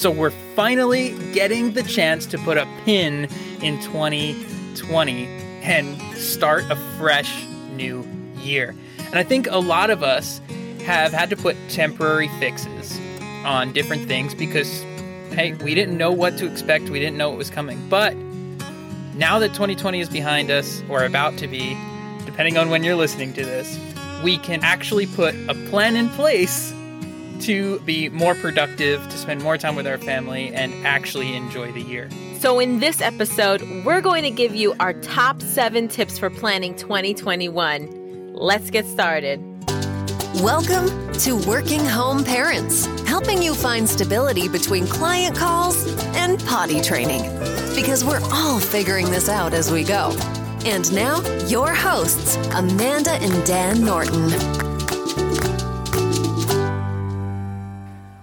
So we're finally getting the chance to put a pin in 2020 and start a fresh new year. And I think a lot of us have had to put temporary fixes on different things because, hey, we didn't know what to expect, we didn't know what was coming. But now that 2020 is behind us, or about to be, depending on when you're listening to this, we can actually put a plan in place to be more productive, to spend more time with our family, and actually enjoy the year. So, in this episode, we're going to give you our top seven tips for planning 2021. Let's get started. Welcome to Working Home Parents, helping you find stability between client calls and potty training. Because we're all figuring this out as we go. And now, your hosts, Amanda and Dan Norton.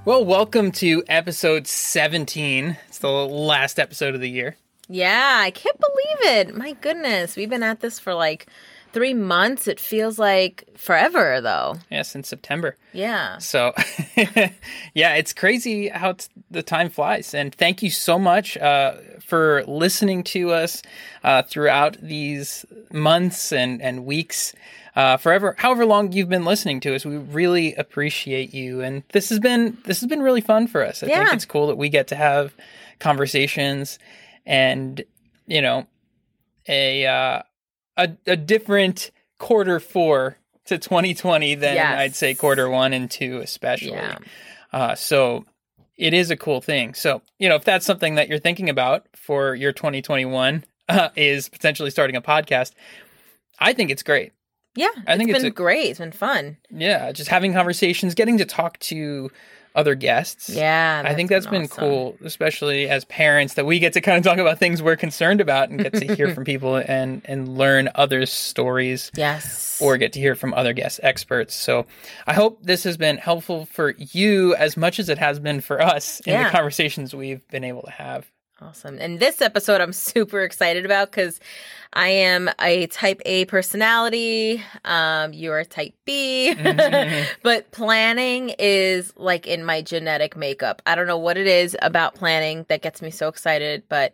Well, welcome to episode 17. It's the last episode of the year. Yeah, I can't believe it. My goodness, we've been at this for like three months. It feels like forever, though. Yeah, since September. Yeah. So, yeah, it's crazy how t- the time flies. And thank you so much uh, for listening to us uh, throughout these months and, and weeks. Uh, forever, however long you've been listening to us, we really appreciate you. And this has been this has been really fun for us. I Yeah. think it's cool that we get to have conversations and you know a uh, a, a different quarter four to 2020 than Yes. I'd say quarter one and two, especially. Yeah. Uh, so it is a cool thing. So, you know, if that's something that you're thinking about for your 2021 uh, is potentially starting a podcast, I think it's great. Yeah. I think it's it's been a- great. It's been fun. Yeah, just having conversations, getting to talk to other guests. Yeah. I think that's been awesome. cool, especially as parents, that we get to kind of talk about things we're concerned about and get to hear from people and and learn others' stories Yes. or get to hear from other guest experts. So I hope this has been helpful for you as much as it has been for us in Yeah. the conversations we've been able to have. Awesome. And this episode I'm super excited about because I am a type A personality. Um, you're type B. Mhm. but planning is like in my genetic makeup. I don't know what it is about planning that gets me so excited, but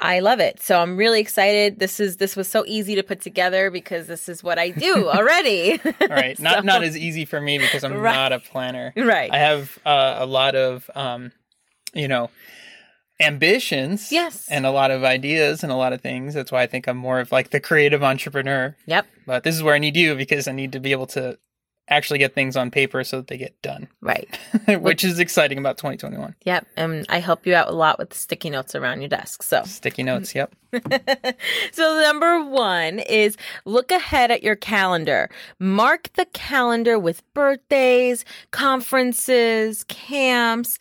I love it. So I'm really excited. This is this was so easy to put together because this is what I do already. All right, not So- not as easy for me because I'm Right. not a planner. right. I have uh, a lot of, um, you know, ambitions. Yes. And a lot of ideas and a lot of things. That's why I think I'm more of like the creative entrepreneur. yep. But this is where I need you because I need to be able to actually get things on paper so that they get done, Right. which is exciting about 2021. Yep. And I help you out a lot with the sticky notes around your desk. So Sticky notes. Yep. so number one is look ahead at your calendar. Mark the calendar with birthdays, conferences, camps,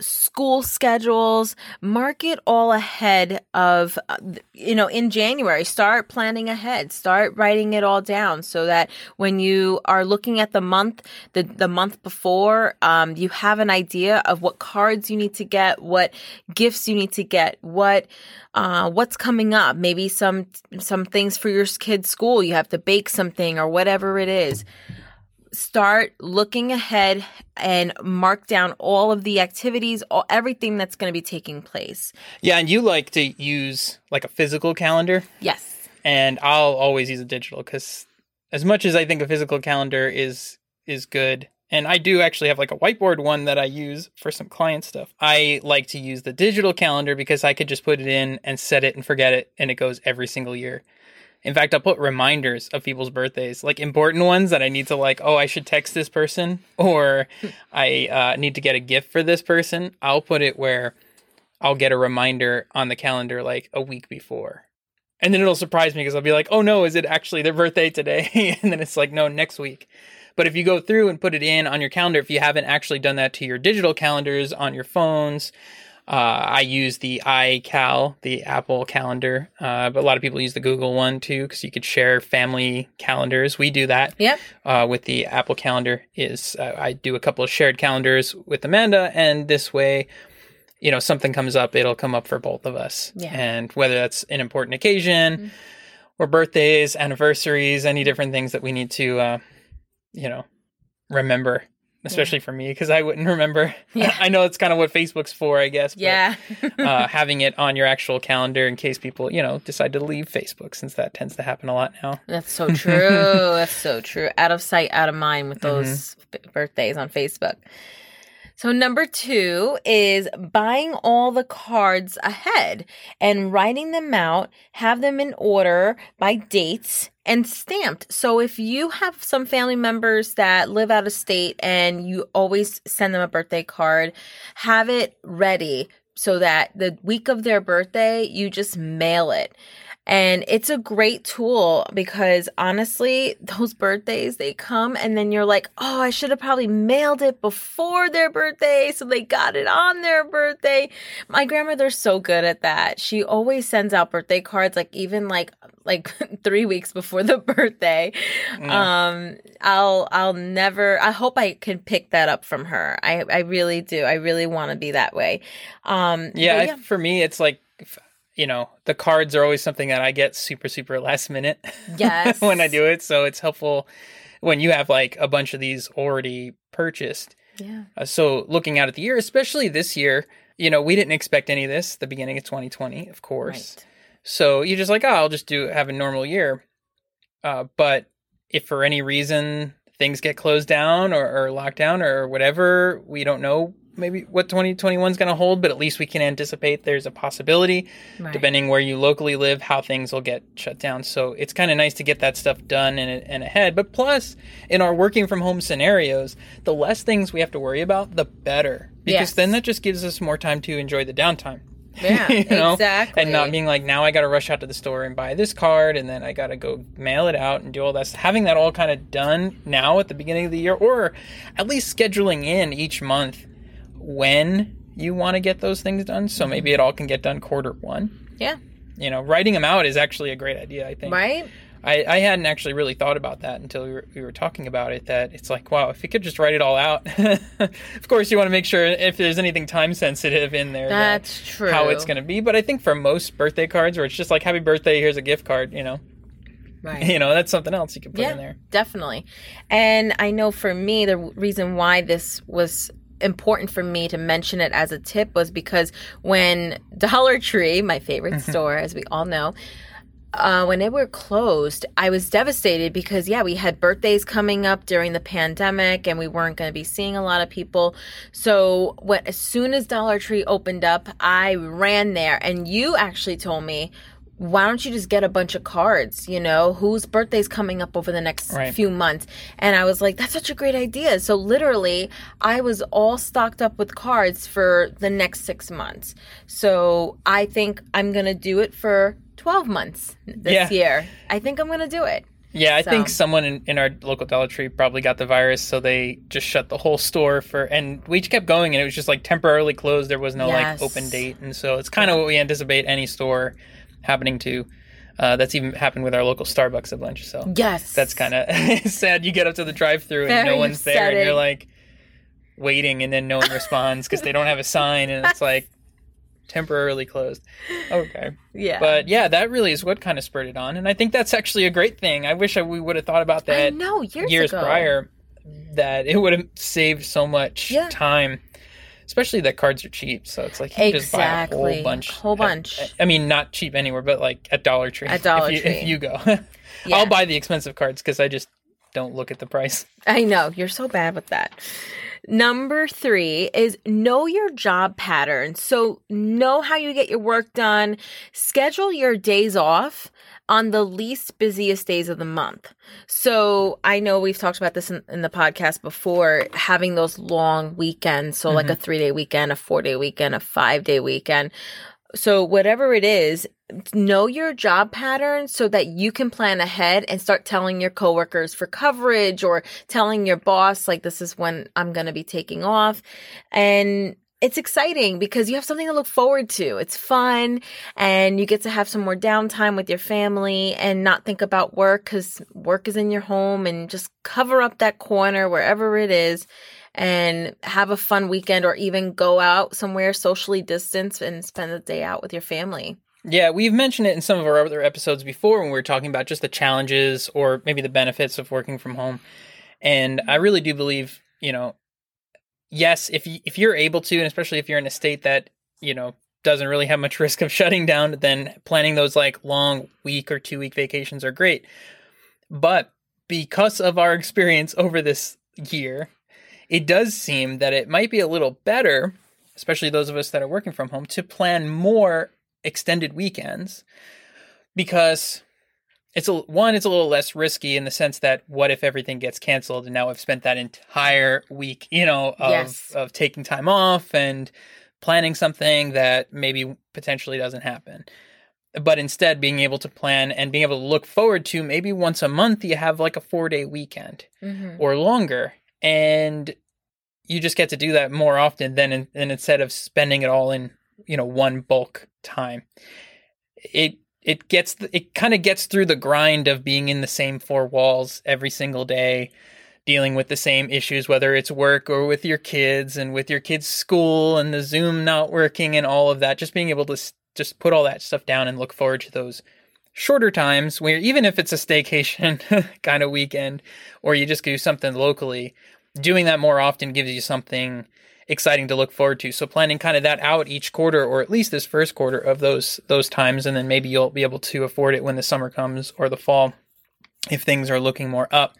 school schedules. Mark it all ahead of, uh, you know, in January. Start planning ahead. Start writing it all down so that when you are looking at the month, the, the month before, um, you have an idea of what cards you need to get, what gifts you need to get, what, uh, what's coming up. Maybe some, some things for your kid's school. You have to bake something or whatever it is start looking ahead and mark down all of the activities, all, everything that's going to be taking place. Yeah. And you like to use like a physical calendar. Yes. and I'll always use a digital because as much as I think a physical calendar is is good, and I do actually have like a whiteboard one that I use for some client stuff. I like to use the digital calendar because I could just put it in and set it and forget it, and it goes every single year. In fact, I'll put reminders of people's birthdays, like important ones that I need to like, oh, I should text this person or I uh, need to get a gift for this person. I'll put it where I'll get a reminder on the calendar like a week before. And then it'll surprise me because I'll be like, oh no, is it actually their birthday today? and then it's like, no, next week. But if you go through and put it in on your calendar, if you haven't actually done that to your digital calendars on your phones, uh, I use the iCal, the Apple calendar, uh, but a lot of people use the Google one too because you could share family calendars. We do that Yep. uh, with the Apple Calendar. Is uh, I do a couple of shared calendars with Amanda, and this way, you know, something comes up, it'll come up for both of us. Yeah. And whether that's an important occasion or birthdays, anniversaries, any different things that we need to, uh, you know, remember especially for me because I wouldn't remember. Yeah. I know it's kind of what Facebook's for, I guess. but, Yeah. uh, having it on your actual calendar in case people, you know, decide to leave Facebook, since that tends to happen a lot now. That's so true. That's so true. Out of sight, out of mind with those b- birthdays on Facebook. So, number two is buying all the cards ahead and writing them out, have them in order by dates and stamped. So, if you have some family members that live out of state and you always send them a birthday card, have it ready so that the week of their birthday, you just mail it. And it's a great tool because honestly, those birthdays, they come and then you're like, oh, I should have probably mailed it before their birthday. So they got it on their birthday. My grandmother's so good at that. She always sends out birthday cards, like even like, like three weeks before the birthday. Um, I'll, I'll never, I hope I can pick that up from her. I, I really do. I really want to be that way. Um, Yeah, but I- for me, it's like, you know, the cards are always something that I get super, super last minute Yes. when I do it. So it's helpful when you have like a bunch of these already purchased. yeah. Uh, so looking out at the year, especially this year, you know, we didn't expect any of this the beginning of 2020, of course. Right. So you're just like, oh, I'll just do have a normal year. Uh, but if for any reason things get closed down or, or locked down or whatever, we don't know maybe what 2021 is going to hold, but at least we can anticipate there's a possibility, Right. depending where you locally live, how things will get shut down. So it's kind of nice to get that stuff done and, and ahead. But plus, in our working from home scenarios, the less things we have to worry about, the better. Because Yes. then that just gives us more time to enjoy the downtime. Yeah, you know? exactly. And not being like, now I got to rush out to the store and buy this card, and then I got to go mail it out and do all that. Having that all kind of done now at the beginning of the year, or at least scheduling in each month when you want to get those things done. So maybe it all can get done quarter one. Yeah. You know, writing them out is actually a great idea, I think. Right? I, I hadn't actually really thought about that until we were, we were talking about it. That it's like, wow, if you could just write it all out. of course, you want to make sure if there's anything time sensitive in there, that That's true. how it's going to be. But I think for most birthday cards, where it's just like happy birthday, here's a gift card, you know, Right. you know, that's something else you can put yeah, in there. definitely. And I know for me, the reason why this was important for me to mention it as a tip was because when Dollar Tree, my favorite store, as we all know, uh, when they were closed, I was devastated because, yeah, we had birthdays coming up during the pandemic and we weren't going to be seeing a lot of people. So, when, as soon as Dollar Tree opened up, I ran there. And you actually told me, why don't you just get a bunch of cards? You know, whose birthday's coming up over the next Right. few months? And I was like, that's such a great idea. So, literally, I was all stocked up with cards for the next six months. So, I think I'm going to do it for 12 months this Yeah. year. I think I'm going to do it. Yeah, I think someone in, in our local Dollar Tree probably got the virus, so they just shut the whole store for. And we just kept going, and it was just like temporarily closed. There was no Yes. like open date, and so it's kind of what we anticipate any store happening to. Uh, that's even happened with our local Starbucks a bunch. So Yes. that's kind of sad. You get up to the drive-through and no one's there, and you're like waiting, and then no one responds because they don't have a sign, and it's like temporarily closed. Okay. Yeah. But yeah, that really is what kind of spurred it on, and I think that's actually a great thing. I wish I, we would have thought about that know, years, years prior. That it would have saved so much Yeah. time, especially that cards are cheap. So it's like you can just buy a whole bunch, Whole at- bunch. I mean, not cheap anywhere, but like at Dollar Tree. At Dollar if you, Tree. if you go, Yeah. I'll buy the expensive cards because I just don't look at the price. I know, you're so bad with that. Number three is know your job pattern. So, know how you get your work done. Schedule your days off on the least busiest days of the month. So, I know we've talked about this in, in the podcast before having those long weekends. So, like a mm-hmm. three day weekend, a four day weekend, a five day weekend. So, whatever it is, know your job pattern so that you can plan ahead and start telling your coworkers for coverage or telling your boss, like, this is when I'm going to be taking off. And it's exciting because you have something to look forward to. It's fun and you get to have some more downtime with your family and not think about work because work is in your home and just cover up that corner wherever it is and have a fun weekend or even go out somewhere socially distanced and spend the day out with your family. Yeah, we've mentioned it in some of our other episodes before when we were talking about just the challenges or maybe the benefits of working from home. And I really do believe, you know, yes, if you, if you're able to, and especially if you're in a state that you know doesn't really have much risk of shutting down, then planning those like long week or two week vacations are great. But because of our experience over this year, it does seem that it might be a little better, especially those of us that are working from home, to plan more extended weekends because it's a one it's a little less risky in the sense that what if everything gets canceled and now I've spent that entire week, you know, of Yes. of taking time off and planning something that maybe potentially doesn't happen. But instead being able to plan and being able to look forward to maybe once a month you have like a 4-day weekend Mhm. or longer and you just get to do that more often than in, than instead of spending it all in you know one bulk time it it gets it kind of gets through the grind of being in the same four walls every single day dealing with the same issues whether it's work or with your kids and with your kids school and the zoom not working and all of that just being able to just put all that stuff down and look forward to those shorter times where even if it's a staycation kind of weekend or you just do something locally doing that more often gives you something exciting to look forward to. So planning kind of that out each quarter or at least this first quarter of those those times and then maybe you'll be able to afford it when the summer comes or the fall if things are looking more up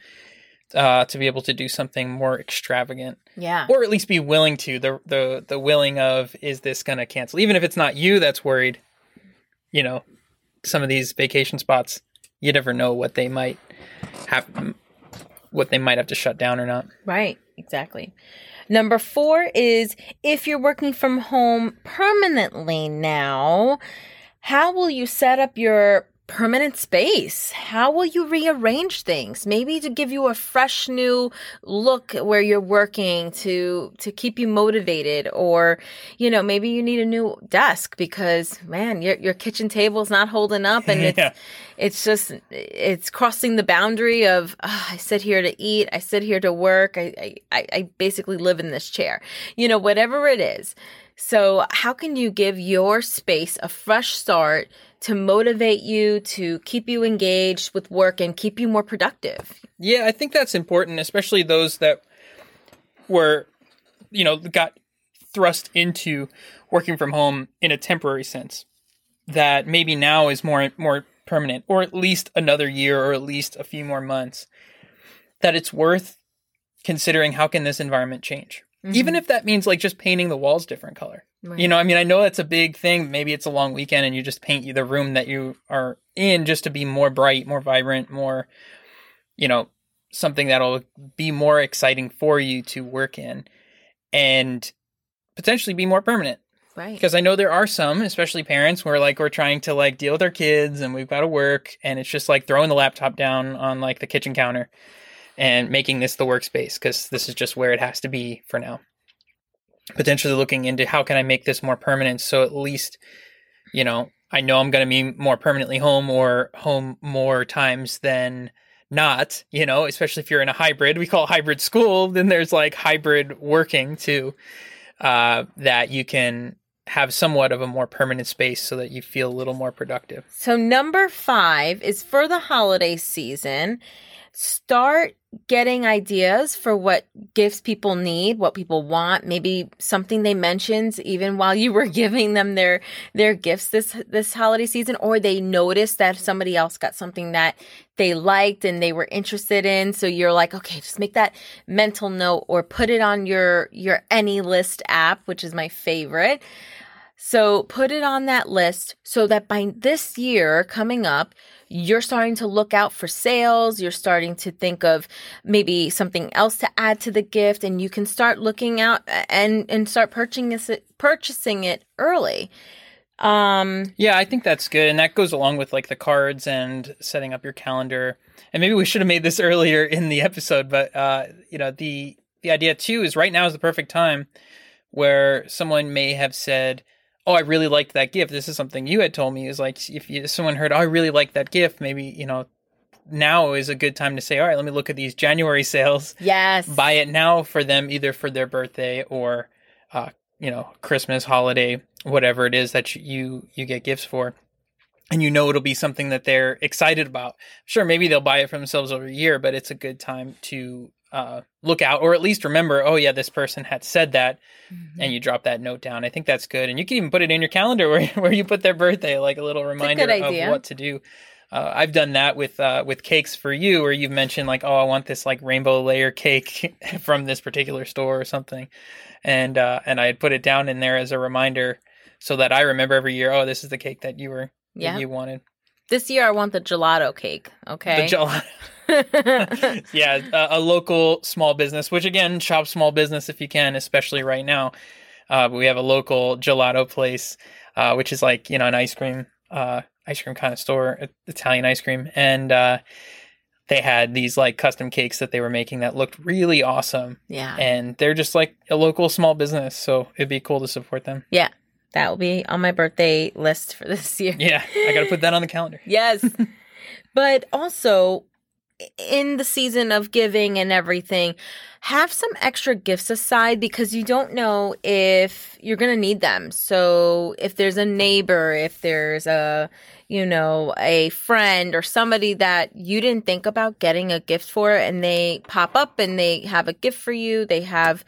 uh, to be able to do something more extravagant. Yeah. or at least be willing to. The the the willing of is this going to cancel? Even if it's not you that's worried you know some of these vacation spots you never know what they might have what they might have to shut down or not. Right, exactly. Number four is if you're working from home permanently now, how will you set up your permanent space? How will you rearrange things? Maybe to give you a fresh new look where you're working to to keep you motivated or you know, maybe you need a new desk because man, your your kitchen table's not holding up and it's Yeah. it's just it's crossing the boundary of "Ah, I sit here to eat, I sit here to work, I, I I basically live in this chair, you know, whatever it is. So how can you give your space a fresh start to motivate you to keep you engaged with work and keep you more productive? Yeah, I think that's important, especially those that were, you know, got thrust into working from home in a temporary sense. That maybe now is more more permanent, or at least another year, or at least a few more months. That it's worth considering how can this environment change, even mm-hmm. if that means like just painting the walls different color. You know, I mean, I know that's a big thing. Maybe it's a long weekend and you just paint the room that you are in just to be more bright, more vibrant, more, you know, something that'll be more exciting for you to work in and potentially be more permanent. Right. Because I know there are some, especially parents, where like we're trying to like deal with our kids and we've got to work and it's just like throwing the laptop down on like the kitchen counter and making this the workspace because this is just where it has to be for now. Potentially looking into how can I make this more permanent so at least, you know, I know I'm going to be more permanently home or home more times than not, you know, especially if you're in a hybrid. We call hybrid school, then there's like hybrid working too, uh, that you can have somewhat of a more permanent space so that you feel a little more productive. So, number five is for the holiday season. Start getting ideas for what gifts people need, what people want, maybe something they mentioned even while you were giving them their their gifts this this holiday season or they noticed that somebody else got something that they liked and they were interested in. So you're like okay just make that mental note or put it on your your AnyList app which is my favorite so put it on that list so that by this year coming up, you're starting to look out for sales. You're starting to think of maybe something else to add to the gift, and you can start looking out and and start purchasing it, purchasing it early. Um, Yeah, I think that's good. And that goes along with like the cards and setting up your calendar. And maybe we should have made this earlier in the episode, but uh, you know, the the idea too is right now is the perfect time where someone may have said, "Oh, I really liked that gift." This is something you had told me is like if you, someone heard, "Oh, I really liked that gift," maybe, you know, now is a good time to say, "All right, let me look at these January sales." yes, buy it now for them either for their birthday or uh, you know christmas holiday whatever it is that you you get gifts for and you know it'll be something that they're excited about sure maybe they'll buy it for themselves over a year but it's a good time to uh, look out or at least remember, oh yeah, this person had said that, Mm-hmm. and you drop that note down. I think that's good, and you can even put it in your calendar where where you put their birthday, like a little reminder good of what to do. Uh, I've done that with uh, with cakes for you, where you've mentioned like, oh, I want this like rainbow layer cake from this particular store or something, and uh, and I had put it down in there as a reminder so that I remember every year. Oh, this is the cake that you were Yeah. that you wanted. This year I want the gelato cake. Okay. The gelato. yeah, a, a local small business, which again, shop small business if you can, especially right now. Uh, but we have a local gelato place, uh, which is like you know an ice cream, uh, ice cream kind of store, Italian ice cream, and uh, they had these like custom cakes that they were making that looked really awesome, yeah. and they're just like a local small business, so it'd be cool to support them. yeah. That will be on my birthday list for this year. Yeah, I got to put that on the calendar. Yes. but also in the season of giving and everything, have some extra gifts aside because you don't know if you're going to need them. So if there's a neighbor, if there's a, you know, a friend or somebody that you didn't think about getting a gift for and they pop up and they have a gift for you, they have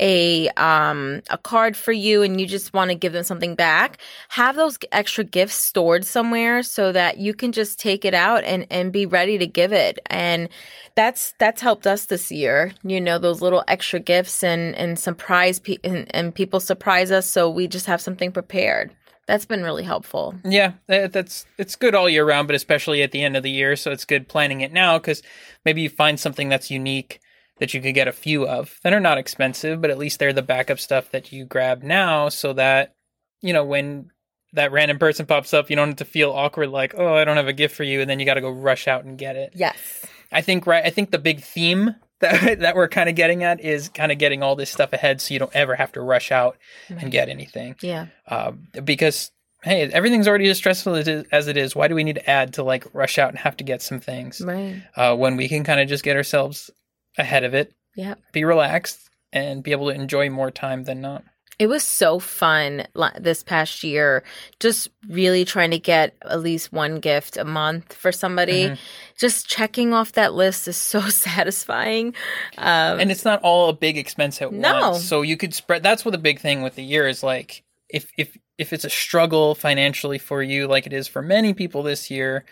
a um a card for you and you just want to give them something back have those extra gifts stored somewhere so that you can just take it out and and be ready to give it and that's that's helped us this year you know those little extra gifts and and surprise pe- and, and people surprise us so we just have something prepared that's been really helpful Yeah, that's it's good all year round, but especially at the end of the year. So it's good planning it now because maybe you find something that's unique that you could get a few of that are not expensive, but at least they're the backup stuff that you grab now, so that you know when that random person pops up, you don't have to feel awkward like, oh, I don't have a gift for you, and then you got to go rush out and get it. yes I think right. I think the big theme that that we're kind of getting at is kind of getting all this stuff ahead, so you don't ever have to rush out and get anything yeah uh, because hey, everything's already as stressful as it, is, as it is. Why do we need to add to like rush out and have to get some things right uh, when we can kind of just get ourselves ahead of it, yeah be relaxed, and be able to enjoy more time than not? It was so fun this past year, just really trying to get at least one gift a month for somebody. Just checking off that list is so satisfying. Um, And it's not all a big expense at No. once, so you could spread. That's what the big thing with the year is like. If if if it's a struggle financially for you, like it is for many people this year,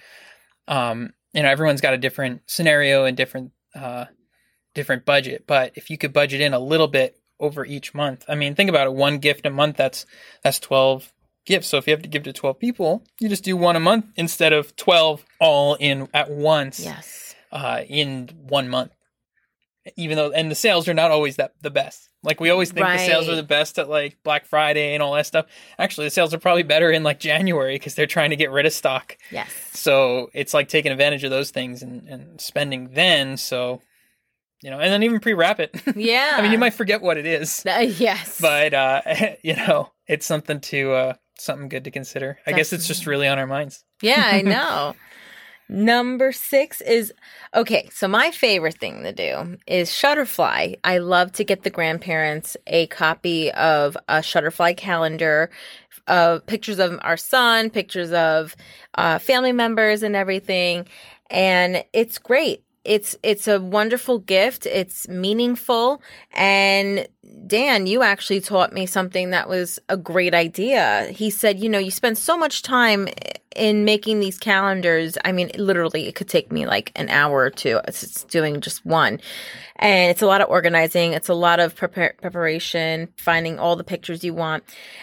um, you know everyone's got a different scenario and different uh, different budget. But if you could budget in a little bit over each month, I mean, think about it: one gift a month. That's that's twelve gifts. So if you have to give to twelve people, you just do one a month instead of twelve all in at once yes. uh, in one month. Even though, and the sales are not always that the best. Like we always think the sales are the best at like Black Friday and all that stuff. Actually, the sales are probably better in like January because they're trying to get rid of stock. Yes. So it's like taking advantage of those things and, and spending then. So, you know, and then even pre-wrap it. Yeah. I mean, you might forget what it is, Uh, yes. but uh, you know, it's something to uh, something good to consider. I guess it's just really on our minds. yeah, I know. Number six is okay. So my favorite thing to do is Shutterfly. I love to get the grandparents a copy of a Shutterfly calendar of pictures of our son, pictures of uh, family members, and everything. And it's great. It's it's a wonderful gift. It's meaningful. And Dan, you actually taught me something that was a great idea. He said, you know, you spend so much time in making these calendars. I mean, literally, it could take me like an hour or two. It's doing just one. And it's a lot of organizing. It's a lot of prepar- preparation, finding all the pictures you want.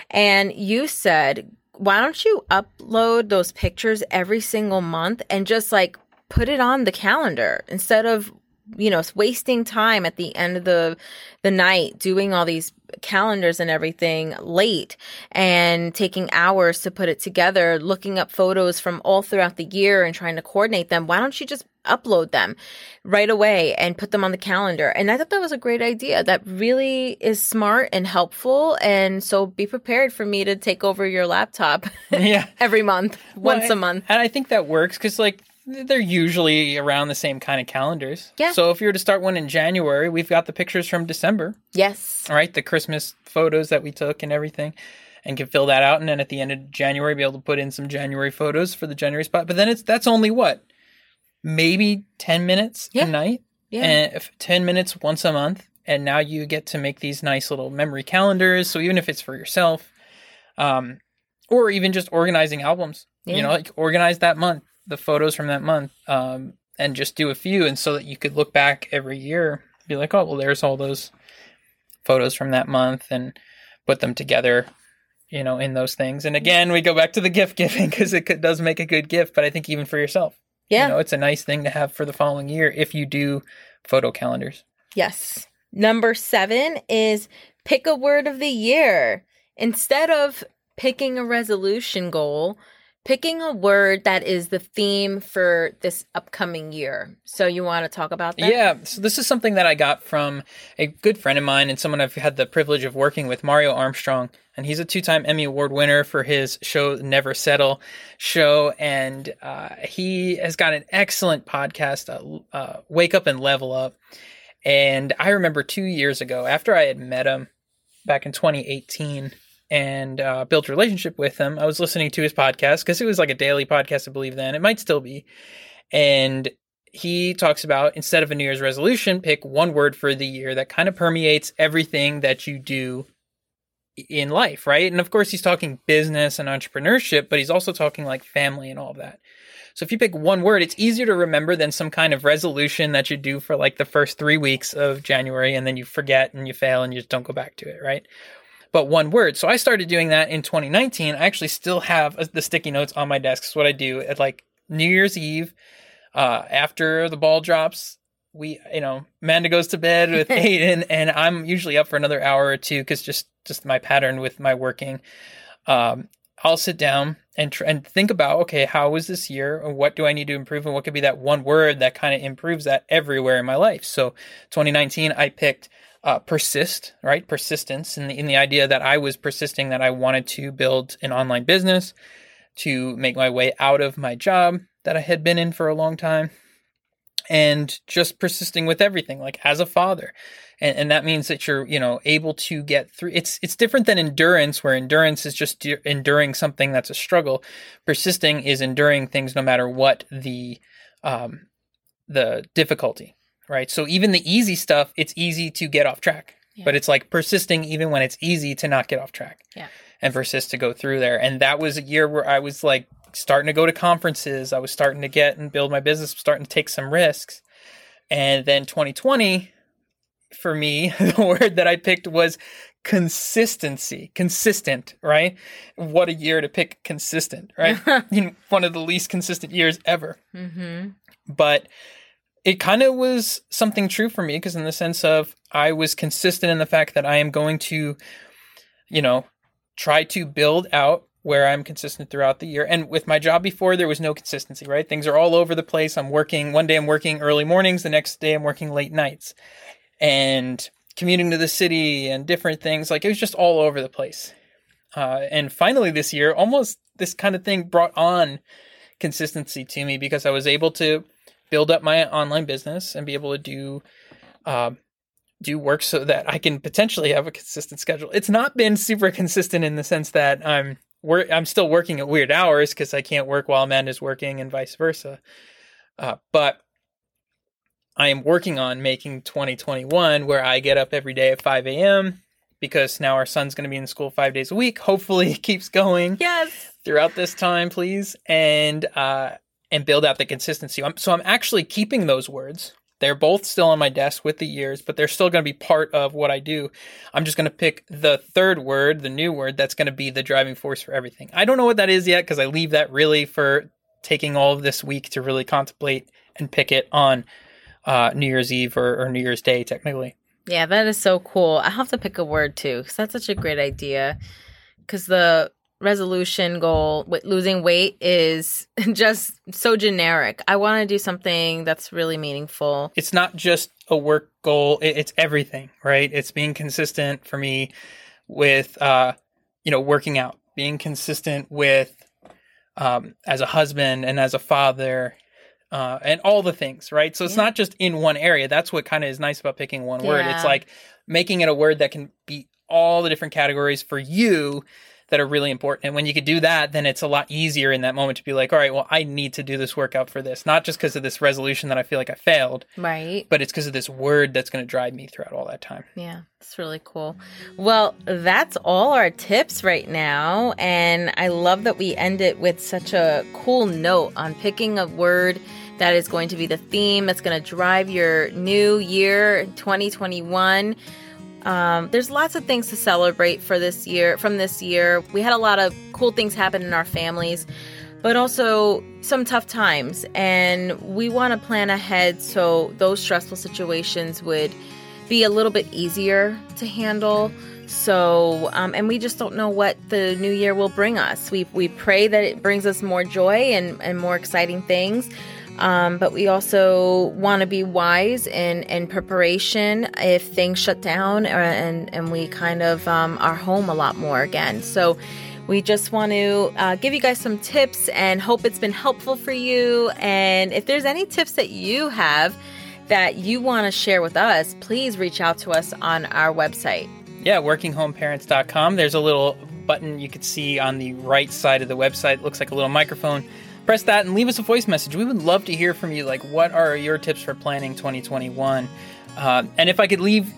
And you said, why don't you upload those pictures every single month and just like put it on the calendar instead of you know wasting time at the end of the the night doing all these calendars and everything late and taking hours to put it together looking up photos from all throughout the year and trying to coordinate them. Why don't you just upload them right away and put them on the calendar? And i thought that was a great idea. That really is smart and helpful. And so be prepared for me to take over your laptop yeah. every month once Well, a month. And I think that works because, like, they're usually around the same kind of calendars. Yeah. So if you were to start one in January, we've got the pictures from December, yes all right? The Christmas photos that we took and everything, and can fill that out. And then at the end of January, be able to put in some January photos for the January spot. But then it's that's only what, maybe ten minutes Yeah. a night. Yeah. and if 10 minutes once a month and now you get to make these nice little memory calendars so even if it's for yourself um or even just organizing albums Yeah. you know like organize that month the photos from that month um and just do a few and so that you could look back every year be like oh well there's all those photos from that month and put them together you know in those things and again we go back to the gift giving because it could, does make a good gift but i think even for yourself Yeah. you know it's a nice thing to have for the following year if you do photo calendars Yes. Number seven is pick a word of the year. Instead of picking a resolution goal, picking a word that is the theme for this upcoming year. So you want to talk about that? Yeah, so this is something that I got from a good friend of mine and someone I've had the privilege of working with, Mario Armstrong, and he's a two-time Emmy Award winner for his show Never Settle show, and uh, he has got an excellent podcast, uh, uh, Wake Up and Level Up. And I remember two years ago, after I had met him back in 2018 and uh, built a relationship with him, I was listening to his podcast because it was like a daily podcast, I believe then. It might still be. And he talks about instead of a New Year's resolution, pick one word for the year that kind of permeates everything that you do in life, right? And of course, he's talking business and entrepreneurship, but he's also talking like family and all of that. So if you pick one word, it's easier to remember than some kind of resolution that you do for like the first three weeks of January and then you forget and you fail and you just don't go back to it, right? But one word. So I started doing that in 2019. I actually still have uh, the sticky notes on my desk. It's what I do at like New Year's Eve, uh, after the ball drops. We, you know, Amanda goes to bed with Aiden, and I'm usually up for another hour or two because just just my pattern with my working. Um, I'll sit down and tr- and think about okay, how was this year, and what do I need to improve, and what could be that one word that kind of improves that everywhere in my life. So, 2019, I picked uh, persist, right? Persistence, in the in the idea that I was persisting that I wanted to build an online business, to make my way out of my job that I had been in for a long time, and just persisting with everything, like as a father. And, and that means that you're, you know, able to get through. It's it's different than endurance, where endurance is just de- enduring something that's a struggle. Persisting is enduring things no matter what the um, the difficulty, right? So even the easy stuff, it's easy to get off track, Yeah. but it's like persisting even when it's easy to not get off track. Yeah. and persist to go through there. And that was a year where I was like starting to go to conferences. I was starting to get and build my business, starting to take some risks. And then 2020 for me, the word that I picked was consistency. Consistent, right? What a year to pick consistent, right? You know, One of the least consistent years ever. Mm-hmm. But it kind of was something true for me because, in the sense of, I was consistent in the fact that I am going to, you know, try to build out where I'm consistent throughout the year. And with my job before, there was no consistency, right? Things are all over the place. I'm working, one day I'm working early mornings, the next day I'm working late nights. And commuting to the city and different things. Like it was just all over the place. Uh, and finally this year, almost this kind of thing brought on consistency to me because I was able to build up my online business and be able to do um, do work so that I can potentially have a consistent schedule. It's not been super consistent in the sense that I'm wor- I'm still working at weird hours because I can't work while Amanda's working and vice versa. Uh, but I am working on making 2021 where I get up every day at 5 a.m. because now our son's going to be in school five days a week. Hopefully, it keeps going Yes. throughout this time, please, and uh, and build out the consistency. I'm, so I'm actually keeping those words. They're both still on my desk with the years, but they're still going to be part of what I do. I'm just going to pick the third word, the new word, that's going to be the driving force for everything. I don't know what that is yet because I leave that really for taking all of this week to really contemplate and pick it on uh, New Year's Eve or, or New Year's Day, technically. Yeah, that is so cool. I have to pick a word too, because that's such a great idea. Because the resolution goal with losing weight is just so generic. I want to do something that's really meaningful. it's not just a work goal it's everything right it's being consistent for me with uh you know working out being consistent with um as a husband and as a father uh and all the things right so it's Yeah. not just in one area that's what kind of is nice about picking one word it's like making it a word that can be all the different categories for you that are really important. And when you could do that, then it's a lot easier in that moment to be like, all right, well, I need to do this workout for this, not just because of this resolution that I feel like I failed, Right. but it's because of this word that's going to drive me throughout all that time. Yeah, it's really cool. Well, that's all our tips right now. And I love that we end it with such a cool note on picking a word that is going to be the theme that's going to drive your new year 2021. Um, there's lots of things to celebrate for this year from this year. We had a lot of cool things happen in our families, but also some tough times. And we want to plan ahead so those stressful situations would be a little bit easier to handle. So, um, and we just don't know what the new year will bring us. We, we pray that it brings us more joy and, and more exciting things. Um, but we also want to be wise in, in preparation if things shut down or, and, and we kind of um, are home a lot more again. So we just want to uh, give you guys some tips and hope it's been helpful for you. And if there's any tips that you have that you want to share with us, please reach out to us on our website. Yeah, workinghomeparents.com. There's a little button you could see on the right side of the website. It looks like a little microphone. Press that and leave us a voice message. We would love to hear from you. Like, what are your tips for planning 2021? Uh, and if I could leave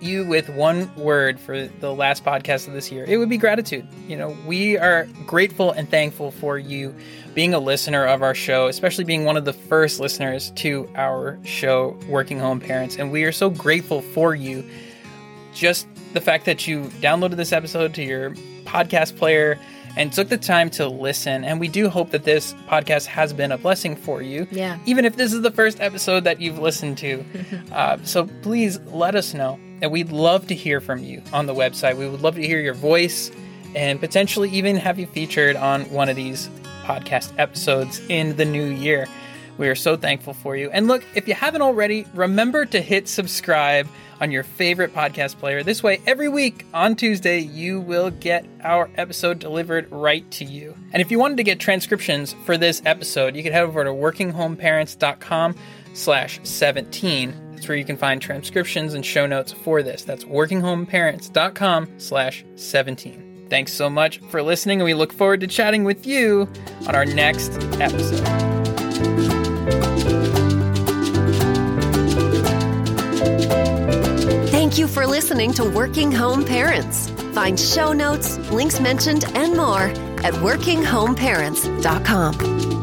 you with one word for the last podcast of this year, it would be gratitude. You know, we are grateful and thankful for you being a listener of our show, especially being one of the first listeners to our show, Working Home Parents. And we are so grateful for you. Just the fact that you downloaded this episode to your podcast player and took the time to listen. And we do hope that this podcast has been a blessing for you. Yeah. Even if this is the first episode that you've listened to. uh, so please let us know. And we'd love to hear from you on the website. We would love to hear your voice and potentially even have you featured on one of these podcast episodes in the new year. We are so thankful for you. And look, if you haven't already, remember to hit subscribe on your favorite podcast player. This way, every week on Tuesday, you will get our episode delivered right to you. And if you wanted to get transcriptions for this episode, you can head over to workinghomeparents.com slash 17. That's where you can find transcriptions and show notes for this. That's workinghomeparents.com slash 17. Thanks so much for listening, and we look forward to chatting with you on our next episode. You for listening to Working Home Parents. Find show notes, links mentioned, and more at workinghomeparents.com.